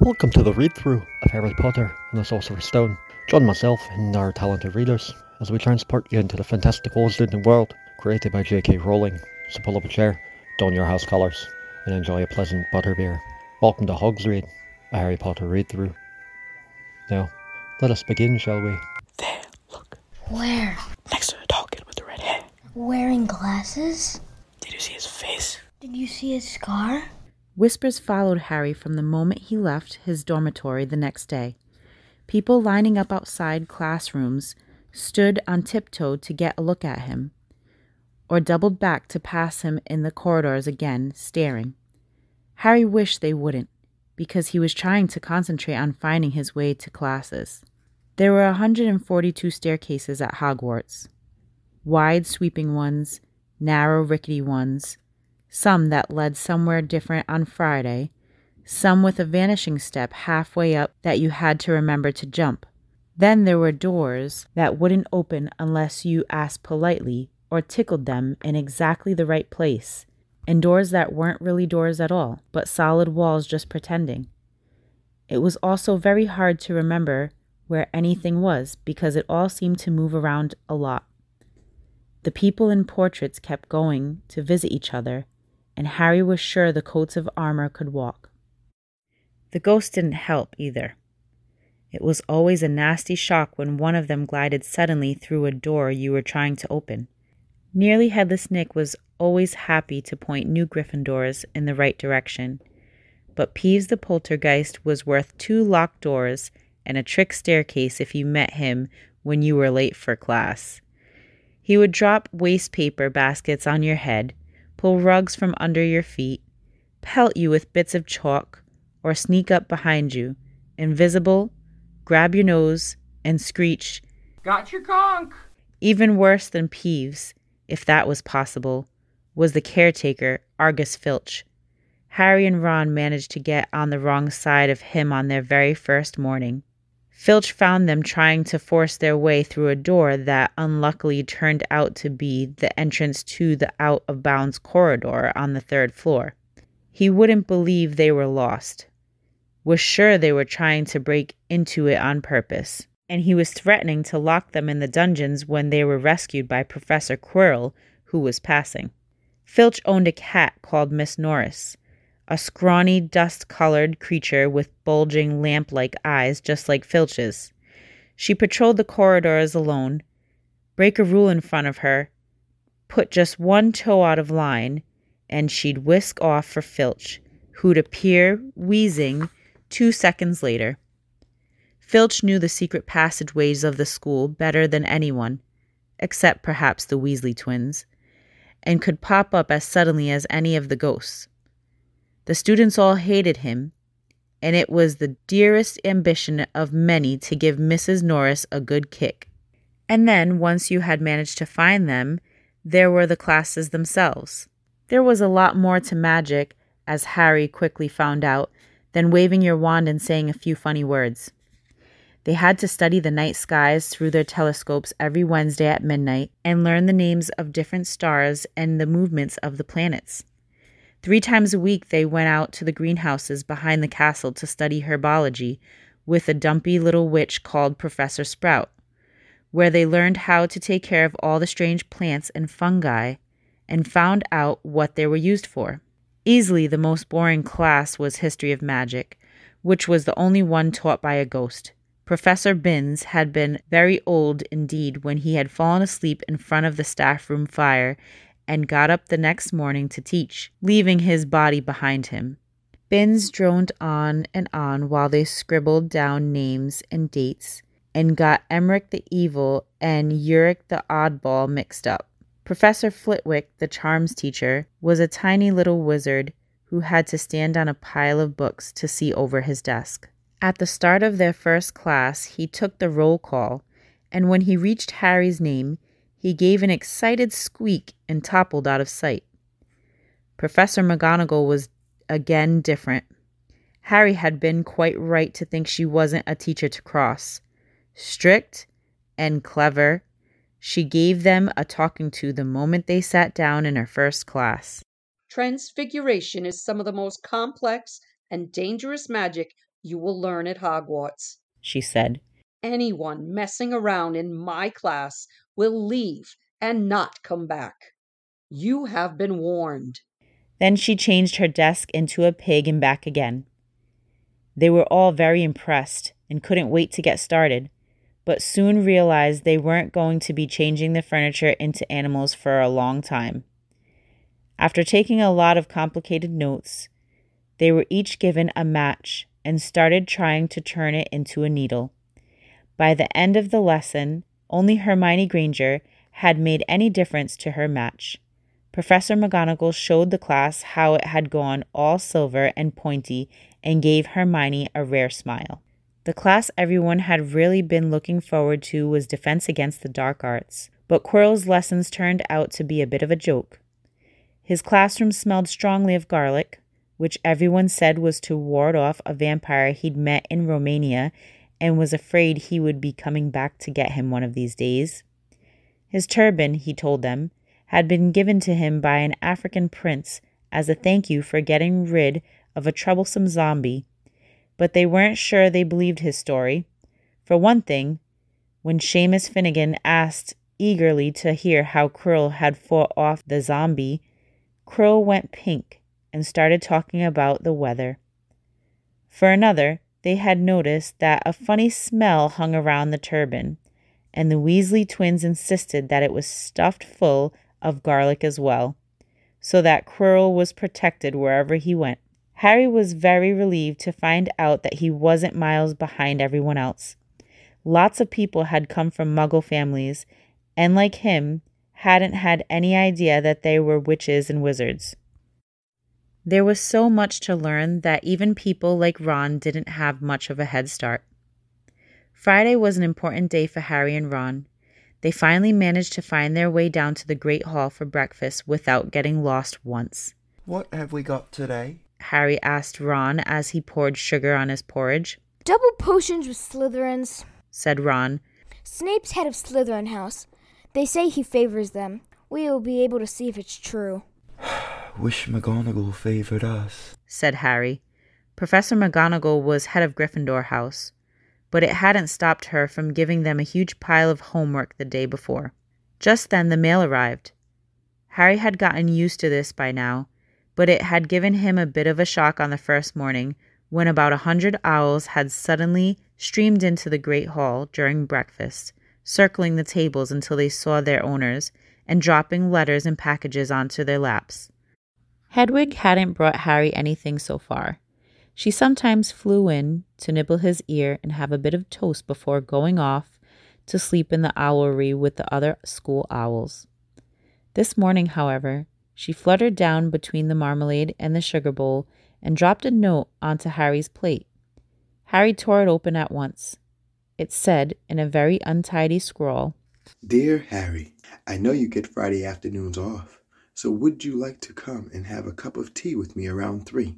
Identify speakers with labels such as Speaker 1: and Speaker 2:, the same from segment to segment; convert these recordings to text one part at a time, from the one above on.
Speaker 1: Welcome to the read through of Harry Potter and the Sorcerer's Stone. Join myself and our talented readers as we transport you into the fantastic Wizarding world created by J.K. Rowling. So pull up a chair, don your house colours, and enjoy a pleasant butterbeer. Welcome to Hogs Read, a Harry Potter read through. Now, let us begin, shall we?
Speaker 2: There, look.
Speaker 3: Where?
Speaker 2: Next to the tall kid with the red hair.
Speaker 3: Wearing glasses?
Speaker 2: Did you see his face?
Speaker 3: Did you see his scar?
Speaker 4: Whispers followed Harry from the moment he left his dormitory the next day. People lining up outside classrooms stood on tiptoe to get a look at him, or doubled back to pass him in the corridors again, staring. Harry wished they wouldn't, because he was trying to concentrate on finding his way to classes. There were 142 staircases at Hogwarts wide, sweeping ones, narrow, rickety ones, some that led somewhere different on Friday, some with a vanishing step halfway up that you had to remember to jump. Then there were doors that wouldn't open unless you asked politely or tickled them in exactly the right place, and doors that weren't really doors at all, but solid walls just pretending. It was also very hard to remember where anything was because it all seemed to move around a lot. The people in portraits kept going to visit each other, and Harry was sure the coats of armor could walk. The ghosts didn't help either. It was always a nasty shock when one of them glided suddenly through a door you were trying to open. Nearly Headless Nick was always happy to point new Gryffindors in the right direction, but Peeves the Poltergeist was worth two locked doors and a trick staircase if you met him when you were late for class. He would drop waste paper baskets on your head, pull rugs from under your feet, pelt you with bits of chalk, or sneak up behind you, invisible, grab your nose, and screech,
Speaker 5: Got your conch!
Speaker 4: even worse than Peeves, if that was possible, was the caretaker, Argus Filch. Harry and Ron managed to get on the wrong side of him on their very first morning. Filch found them trying to force their way through a door that unluckily turned out to be the entrance to the out of bounds corridor on the third floor. He wouldn't believe they were lost, was sure they were trying to break into it on purpose, and he was threatening to lock them in the dungeons when they were rescued by Professor Quirrell, who was passing. Filch owned a cat called Miss Norris, a scrawny, dust colored creature with bulging lamp like eyes just like Filch's. She patrolled the corridors alone, break a rule in front of her, put just one toe out of line, and she'd whisk off for Filch, who'd appear wheezing two seconds later. Filch knew the secret passageways of the school better than anyone, except perhaps the Weasley twins, and could pop up as suddenly as any of the ghosts. The students all hated him, and it was the dearest ambition of many to give Mrs. Norris a good kick. And then, once you had managed to find them, there were the classes themselves. There was a lot more to magic, as Harry quickly found out, than waving your wand and saying a few funny words. They had to study the night skies through their telescopes every Wednesday at midnight and learn the names of different stars and the movements of the planets. Three times a week, they went out to the greenhouses behind the castle to study herbology with a dumpy little witch called Professor Sprout, where they learned how to take care of all the strange plants and fungi and found out what they were used for. Easily the most boring class was History of Magic, which was the only one taught by a ghost. Professor Binns had been very old indeed when he had fallen asleep in front of the staff room fire and got up the next morning to teach, leaving his body behind him. Binns droned on and on while they scribbled down names and dates and got Emeric the Evil and Uric the Oddball mixed up. Professor Flitwick, the charms teacher, was a tiny little wizard who had to stand on a pile of books to see over his desk. At the start of their first class, he took the roll call, and when he reached Harry's name, he gave an excited squeak and toppled out of sight. Professor McGonagall was again different. Harry had been quite right to think she wasn't a teacher to cross. Strict and clever, she gave them a talking to the moment they sat down in her first class.
Speaker 6: Transfiguration is some of the most complex and dangerous magic
Speaker 5: you will learn at Hogwarts.
Speaker 4: She said.
Speaker 5: Anyone messing around in my class will leave and not come back. You have been warned.
Speaker 4: Then she changed her desk into a pig and back again. They were all very impressed and couldn't wait to get started, but soon realized they weren't going to be changing the furniture into animals for a long time. After taking a lot of complicated notes, they were each given a match and started trying to turn it into a needle. By the end of the lesson, only Hermione Granger had made any difference to her match. Professor McGonagall showed the class how it had gone all silver and pointy and gave Hermione a rare smile. The class everyone had really been looking forward to was Defense Against the Dark Arts, but Quirrell's lessons turned out to be a bit of a joke. His classroom smelled strongly of garlic, which everyone said was to ward off a vampire he'd met in Romania and was afraid he would be coming back to get him one of these days. His turban, he told them, had been given to him by an African prince as a thank you for getting rid of a troublesome zombie, but they weren't sure they believed his story. For one thing, when Seamus Finnegan asked eagerly to hear how Quirrell had fought off the zombie, Quirrell went pink and started talking about the weather. For another, they had noticed that a funny smell hung around the turban, and the Weasley twins insisted that it was stuffed full of garlic as well, so that Quirrell was protected wherever he went. Harry was very relieved to find out that he wasn't miles behind everyone else. Lots of people had come from muggle families, and like him, hadn't had any idea that they were witches and wizards. There was so much to learn that even people like Ron didn't have much of a head start. Friday was an important day for Harry and Ron. They finally managed to find their way down to the Great Hall for breakfast without getting lost once.
Speaker 6: What have we got today?
Speaker 4: Harry asked Ron as he poured sugar on his porridge.
Speaker 3: Double potions with Slytherins,
Speaker 4: said Ron.
Speaker 3: Snape's head of Slytherin House. They say he favors them. We will be able to see if it's true.
Speaker 6: Wish McGonagall favored us,
Speaker 4: said Harry. Professor McGonagall was head of Gryffindor House but it hadn't stopped her from giving them a huge pile of homework the day before. Just then the mail arrived. Harry had gotten used to this by now, but it had given him a bit of a shock on the first morning when about a hundred owls had suddenly streamed into the great hall during breakfast, circling the tables until they saw their owners and dropping letters and packages onto their laps. Hedwig hadn't brought Harry anything so far. She sometimes flew in to nibble his ear and have a bit of toast before going off to sleep in the owlery with the other school owls. This morning, however, she fluttered down between the marmalade and the sugar bowl and dropped a note onto Harry's plate. Harry tore it open at once. It said, in a very untidy scrawl,
Speaker 7: Dear Harry, I know you get Friday afternoons off, so would you like to come and have a cup of tea with me around three?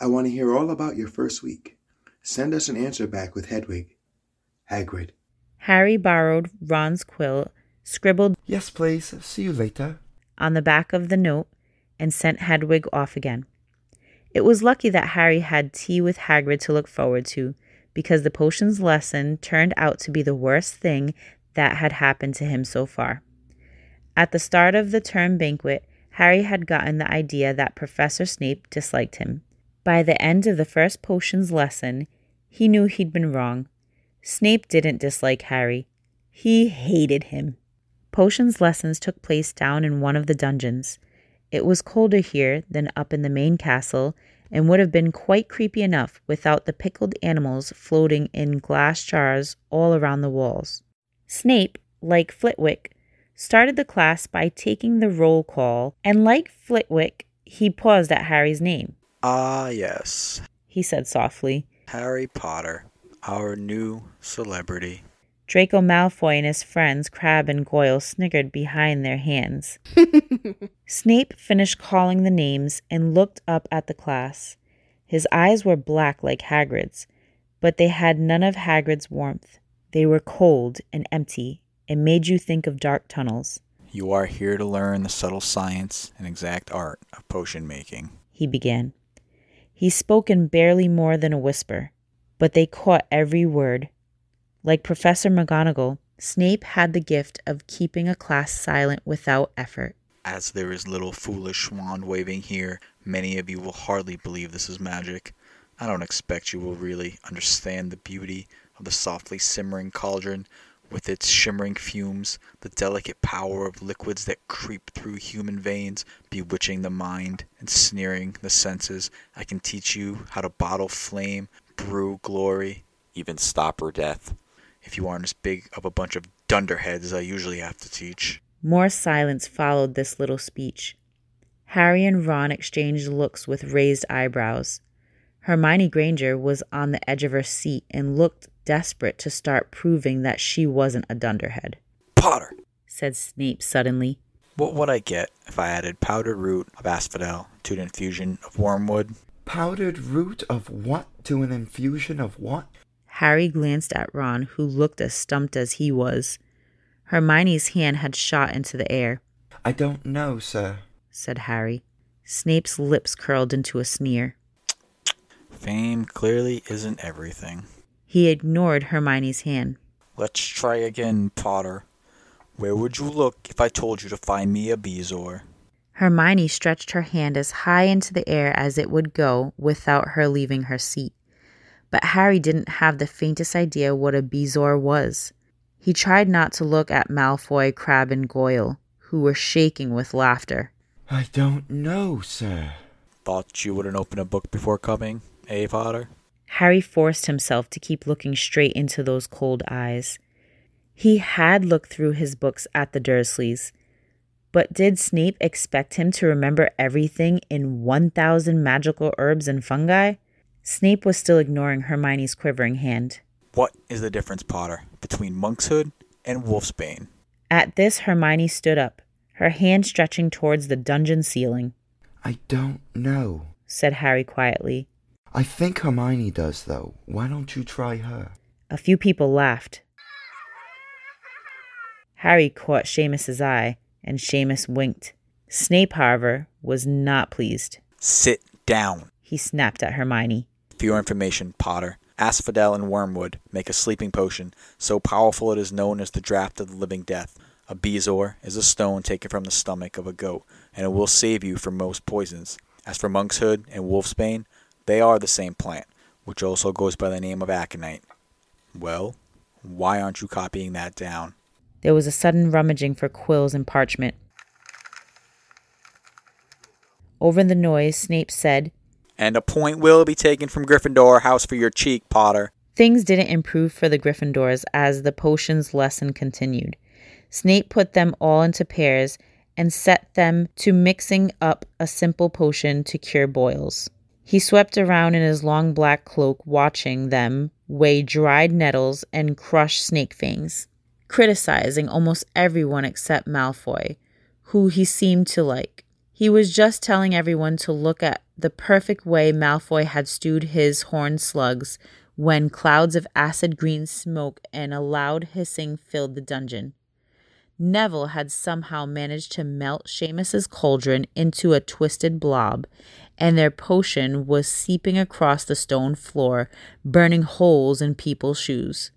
Speaker 7: I want to hear all about your first week. Send us an answer back with Hedwig. Hagrid.
Speaker 4: Harry borrowed Ron's quill, scribbled
Speaker 6: Yes, please. See you later
Speaker 4: on the back of the note, and sent Hedwig off again. It was lucky that Harry had tea with Hagrid to look forward to, because the potions lesson turned out to be the worst thing that had happened to him so far. At the start of the term banquet, Harry had gotten the idea that Professor Snape disliked him. By the end of the first potions lesson, he knew he'd been wrong. Snape didn't dislike Harry, he hated him. Potions lessons took place down in one of the dungeons. It was colder here than up in the main castle and would have been quite creepy enough without the pickled animals floating in glass jars all around the walls. Snape, like Flitwick, started the class by taking the roll call, and like Flitwick, he paused at Harry's name.
Speaker 8: Ah, yes,
Speaker 4: he said softly.
Speaker 8: Harry Potter, our new celebrity.
Speaker 4: Draco Malfoy and his friends Crabbe and Goyle sniggered behind their hands. Snape finished calling the names and looked up at the class. His eyes were black like Hagrid's, but they had none of Hagrid's warmth. They were cold and empty and made you think of dark tunnels.
Speaker 8: You are here to learn the subtle science and exact art of potion making,
Speaker 4: he began. He spoke in barely more than a whisper, but they caught every word. Like Professor McGonagall, Snape had the gift of keeping a class silent without effort.
Speaker 8: As there is little foolish wand waving here, many of you will hardly believe this is magic. I don't expect you will really understand the beauty of the softly simmering cauldron, with its shimmering fumes, the delicate power of liquids that creep through human veins, bewitching the mind, ensnaring the senses. I can teach you how to bottle flame, brew glory, even stop her death, if you aren't as big of a bunch of dunderheads as I usually have to teach.
Speaker 4: More silence followed this little speech. Harry and Ron exchanged looks with raised eyebrows. Hermione Granger was on the edge of her seat and looked desperate to start proving that she wasn't a dunderhead,
Speaker 8: Potter,
Speaker 4: said Snape suddenly.
Speaker 8: what would I get if I added powdered root of asphodel to an infusion of wormwood?
Speaker 6: Powdered root of what to an infusion of what?
Speaker 4: Harry glanced at Ron, who looked as stumped as he was. Hermione's hand had shot into the air,
Speaker 6: I don't know, sir.
Speaker 4: said Harry. Snape's lips curled into a sneer.
Speaker 8: Fame clearly isn't everything.
Speaker 4: He ignored Hermione's hand.
Speaker 8: Let's try again, Potter. Where would you look if I told you to find me a Bezoar?
Speaker 4: Hermione stretched her hand as high into the air as it would go without her leaving her seat. But Harry didn't have the faintest idea what a Bezoar was. He tried not to look at Malfoy, Crabbe, and Goyle, who were shaking with laughter.
Speaker 6: I don't know, sir.
Speaker 8: Thought you wouldn't open a book before coming, eh, Potter?
Speaker 4: Harry forced himself to keep looking straight into those cold eyes. He had looked through his books at the Dursleys, but did Snape expect him to remember everything in 1,000 magical herbs and fungi? Snape was still ignoring Hermione's quivering hand.
Speaker 8: What is the difference, Potter, between monkshood and wolfsbane?
Speaker 4: At this, Hermione stood up, her hand stretching towards the dungeon ceiling.
Speaker 6: I don't know.
Speaker 4: Said Harry quietly.
Speaker 6: I think Hermione does, though. Why don't you try her?
Speaker 4: A few people laughed. Harry caught Seamus's eye, and Seamus winked. Snape, however, was not pleased.
Speaker 8: Sit down.
Speaker 4: He snapped at Hermione.
Speaker 8: For your information, Potter, asphodel and wormwood make a sleeping potion so powerful it is known as the draught of the living death. A bezoar is a stone taken from the stomach of a goat, and it will save you from most poisons. As for monkshood and wolfsbane, they are the same plant, which also goes by the name of aconite. Well, why aren't you copying that down?
Speaker 4: There was a sudden rummaging for quills and parchment. Over the noise, Snape said,
Speaker 8: And a point will be taken from Gryffindor House for your cheek, Potter.
Speaker 4: Things didn't improve for the Gryffindors as the potions lesson continued. Snape put them all into pairs and set them to mixing up a simple potion to cure boils. He swept around in his long black cloak, watching them weigh dried nettles and crush snake fangs, criticizing almost everyone except Malfoy, who he seemed to like. He was just telling everyone to look at the perfect way Malfoy had stewed his horned slugs when clouds of acid green smoke and a loud hissing filled the dungeon. Neville had somehow managed to melt Seamus's cauldron into a twisted blob, and their potion was seeping across the stone floor, burning holes in people's shoes.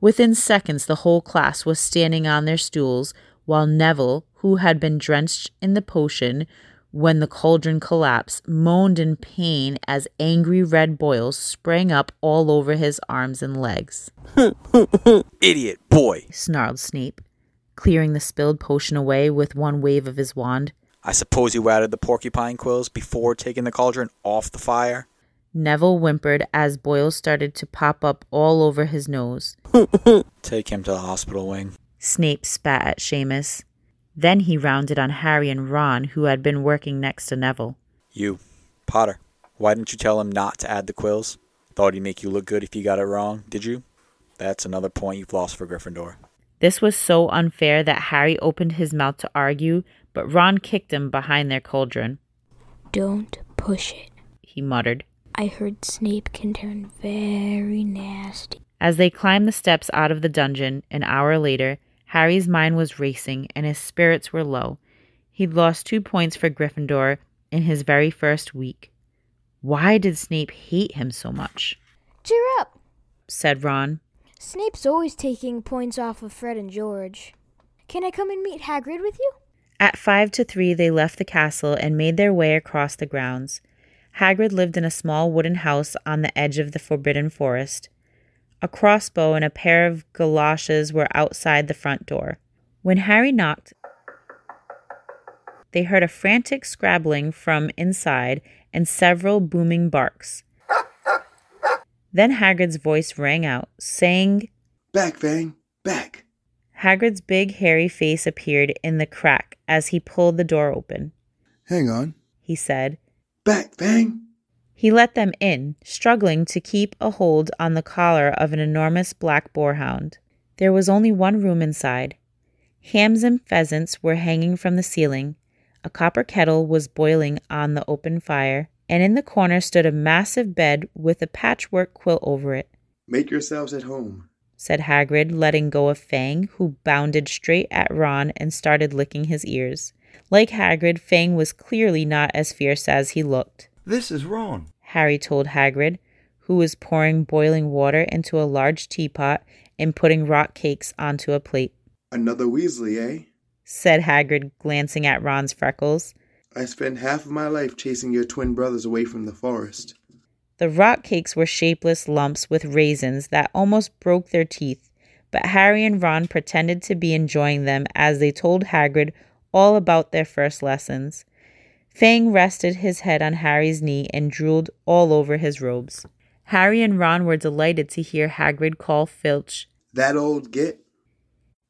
Speaker 4: Within seconds, the whole class was standing on their stools, while Neville, who had been drenched in the potion when the cauldron collapsed, moaned in pain as angry red boils sprang up all over his arms and legs.
Speaker 8: Idiot boy!
Speaker 4: snarled Snape, clearing the spilled potion away with one wave of his wand.
Speaker 8: I suppose you added the porcupine quills before taking the cauldron off the fire?
Speaker 4: Neville whimpered as boils started to pop up all over his nose.
Speaker 8: Take him to the hospital wing.
Speaker 4: Snape spat at Seamus. Then he rounded on Harry and Ron, who had been working next to Neville.
Speaker 8: You, Potter, why didn't you tell him not to add the quills? Thought he'd make you look good if you got it wrong, did you? That's another point you've lost for Gryffindor.
Speaker 4: This was so unfair that Harry opened his mouth to argue, but Ron kicked him behind their cauldron.
Speaker 3: Don't push it.
Speaker 4: He muttered.
Speaker 3: I heard Snape can turn very nasty.
Speaker 4: As they climbed the steps out of the dungeon, an hour later, Harry's mind was racing and his spirits were low. He'd lost two points for Gryffindor in his very first week. Why did Snape hate him so much?
Speaker 3: Cheer up.
Speaker 4: said Ron.
Speaker 3: Snape's always taking points off of Fred and George. Can I come and meet Hagrid with you?
Speaker 4: At five to three, they left the castle and made their way across the grounds. Hagrid lived in a small wooden house on the edge of the Forbidden Forest. A crossbow and a pair of galoshes were outside the front door. When Harry knocked, they heard a frantic scrabbling from inside and several booming barks. Then Hagrid's voice rang out, saying,
Speaker 7: Back, Fang, back.
Speaker 4: Hagrid's big hairy face appeared in the crack as he pulled the door open.
Speaker 7: Hang on.
Speaker 4: He said,
Speaker 7: Back, Fang.
Speaker 4: He let them in, struggling to keep a hold on the collar of an enormous black boarhound. There was only one room inside. Hams and pheasants were hanging from the ceiling. A copper kettle was boiling on the open fire, and in the corner stood a massive bed with a patchwork quilt over it,
Speaker 7: Make yourselves at home.
Speaker 4: Said Hagrid, letting go of Fang, who bounded straight at Ron and started licking his ears. Like Hagrid, Fang was clearly not as fierce as he looked.
Speaker 6: This is Ron.
Speaker 4: Harry told Hagrid, who was pouring boiling water into a large teapot and putting rock cakes onto a plate.
Speaker 7: Another Weasley, eh?
Speaker 4: Said Hagrid, glancing at Ron's freckles.
Speaker 7: I spent half of my life chasing your twin brothers away from the forest.
Speaker 4: The rock cakes were shapeless lumps with raisins that almost broke their teeth, but Harry and Ron pretended to be enjoying them as they told Hagrid all about their first lessons. Fang rested his head on Harry's knee and drooled all over his robes. Harry and Ron were delighted to hear Hagrid call Filch.
Speaker 7: That old git?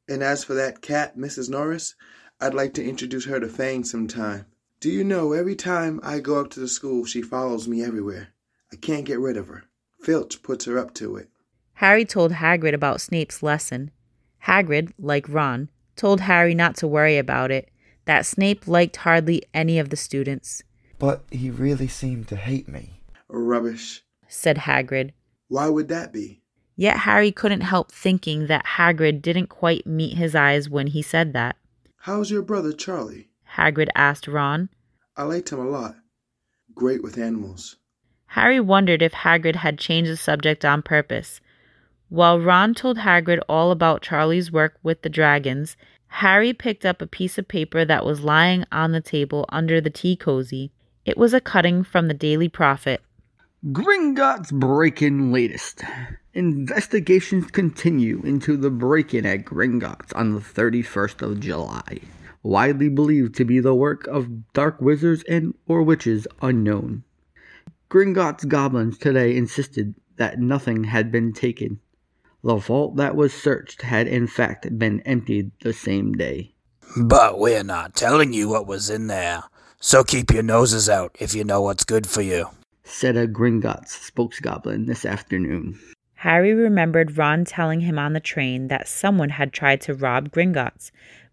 Speaker 7: And as for that cat, Mrs. Norris, I'd like to introduce her to Fang sometime. Do you know, every time I go up to the school, she follows me everywhere. I can't get rid of her. Filch puts her up to it.
Speaker 4: Harry told Hagrid about Snape's lesson. Hagrid, like Ron, told Harry not to worry about it, that Snape liked hardly any of the students,
Speaker 6: But he really seemed to hate me.
Speaker 7: Rubbish.
Speaker 4: said Hagrid.
Speaker 7: Why would that be?
Speaker 4: Yet Harry couldn't help thinking that Hagrid didn't quite meet his eyes when he said that.
Speaker 7: How's your brother, Charlie?
Speaker 4: Hagrid asked Ron.
Speaker 7: I liked him a lot. Great with animals.
Speaker 4: Harry wondered if Hagrid had changed the subject on purpose. While Ron told Hagrid all about Charlie's work with the dragons, Harry picked up a piece of paper that was lying on the table under the tea cozy. It was a cutting from the Daily Prophet.
Speaker 9: Gringotts break-in latest. Investigations continue into the break-in at Gringotts on the 31st of July. Widely believed to be the work of dark wizards and or witches unknown. Gringotts goblins today insisted that nothing had been taken. The vault that was searched had in fact been emptied the same day.
Speaker 2: But we're not telling you what was in there. So keep your noses out if you know what's good for you.
Speaker 9: Said a Gringotts spokesgoblin this afternoon.
Speaker 4: Harry remembered Ron telling him on the train that someone had tried to rob Gringotts,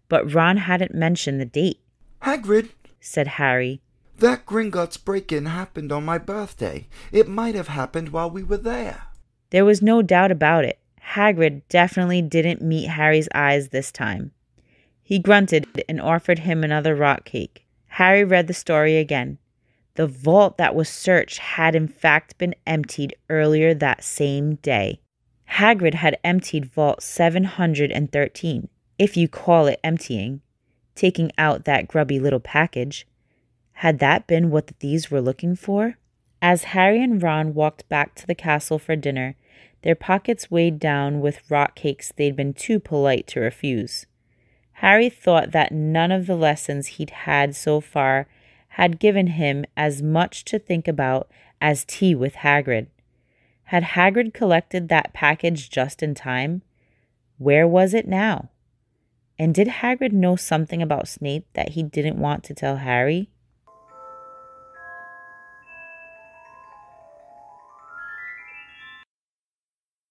Speaker 4: but Ron hadn't mentioned the date,
Speaker 6: Hagrid,
Speaker 4: said Harry.
Speaker 6: That Gringotts break-in happened on my birthday. It might have happened while we were there.
Speaker 4: There was no doubt about it. Hagrid definitely didn't meet Harry's eyes this time. He grunted and offered him another rock cake. Harry read the story again. The vault that was searched had in fact been emptied earlier that same day. Hagrid had emptied vault 713, if you call it emptying, taking out that grubby little package. Had that been what the thieves were looking for? As Harry and Ron walked back to the castle for dinner, their pockets weighed down with rock cakes they'd been too polite to refuse. Harry thought that none of the lessons he'd had so far had given him as much to think about as tea with Hagrid. Had Hagrid collected that package just in time? Where was it now? And did Hagrid know something about Snape that he didn't want to tell Harry?